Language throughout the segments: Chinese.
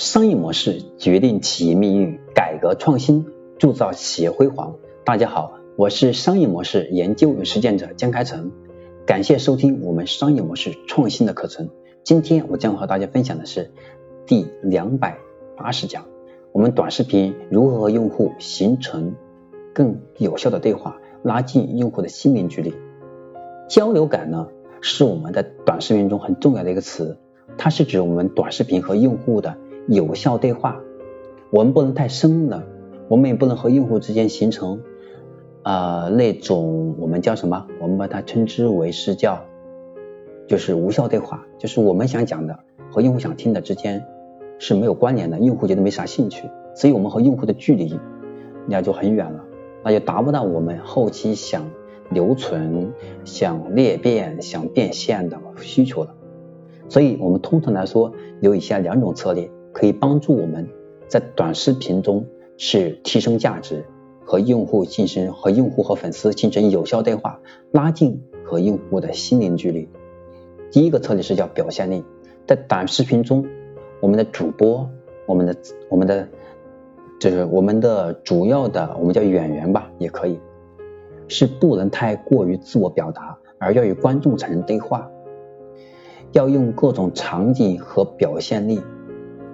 商业模式决定企业命运，改革创新铸造企业辉煌。大家好，我是商业模式研究与实践者江开成，感谢收听我们商业模式创新的课程。今天我将和大家分享的是第两百八十讲，我们短视频如何和用户形成更有效的对话，拉近用户的心灵距离。交流感呢，是我们在短视频中很重要的一个词，它是指我们短视频和用户的。有效对话，我们不能太生了，我们也不能和用户之间形成啊那种我们叫什么？我们把它称之为是叫就是无效对话，就是我们想讲的和用户想听的之间是没有关联的，用户觉得没啥兴趣，所以我们和用户的距离那就很远了，那就达不到我们后期想留存、想裂变、想变现的需求了。所以我们通常来说有以下两种策略。可以帮助我们在短视频中是提升价值，和用户进行和用户和粉丝形成有效对话，拉近和用户的心灵距离。第一个策略是叫表现力，在短视频中，我们的主播，我们的我们的就是我们的主要的我们叫演员吧，也可以，是不能太过于自我表达，而要与观众产生对话，要用各种场景和表现力。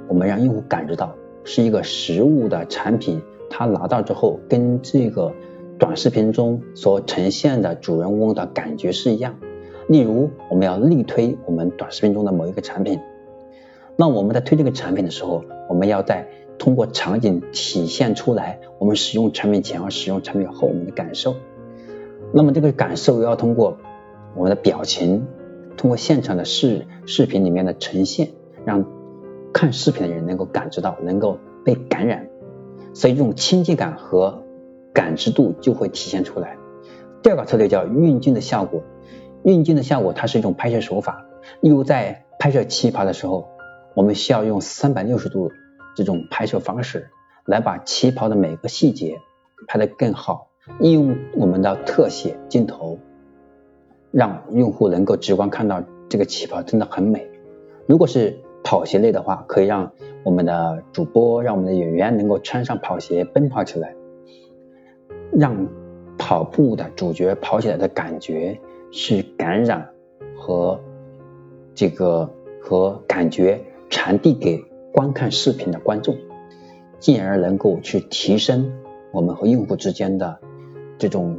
我们让用户感知到是一个实物的产品，他拿到之后跟这个短视频中所呈现的主人翁的感觉是一样。例如，我们要力推我们短视频中的某一个产品，那我们在推这个产品的时候，我们要在通过场景体现出来我们使用产品前和使用产品后我们的感受。那么这个感受要通过我们的表情，通过现场的视视频里面的呈现，让。看视频的人能够感知到，能够被感染，所以这种亲近感和感知度就会体现出来。第二个策略叫运镜的效果，运镜的效果它是一种拍摄手法。例如在拍摄旗袍的时候，我们需要用三百六十度这种拍摄方式来把旗袍的每个细节拍得更好，利用我们的特写镜头，让用户能够直观看到这个旗袍真的很美。如果是跑鞋类的话，可以让我们的主播、让我们的演员能够穿上跑鞋奔跑起来，让跑步的主角跑起来的感觉是感染和这个和感觉传递给观看视频的观众，进而能够去提升我们和用户之间的这种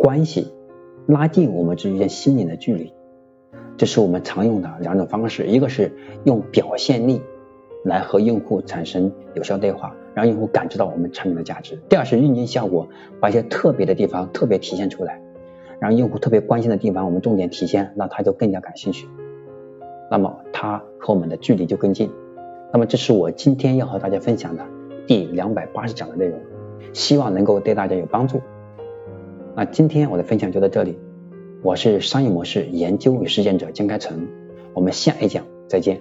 关系，拉近我们之间心灵的距离。这是我们常用的两种方式，一个是用表现力来和用户产生有效对话，让用户感知到我们产品的价值；第二是运镜效果，把一些特别的地方特别体现出来，让用户特别关心的地方我们重点体现，那他就更加感兴趣，那么他和我们的距离就更近。那么这是我今天要和大家分享的第两百八十讲的内容，希望能够对大家有帮助。那今天我的分享就到这里。我是商业模式研究与实践者江开成，我们下一讲再见。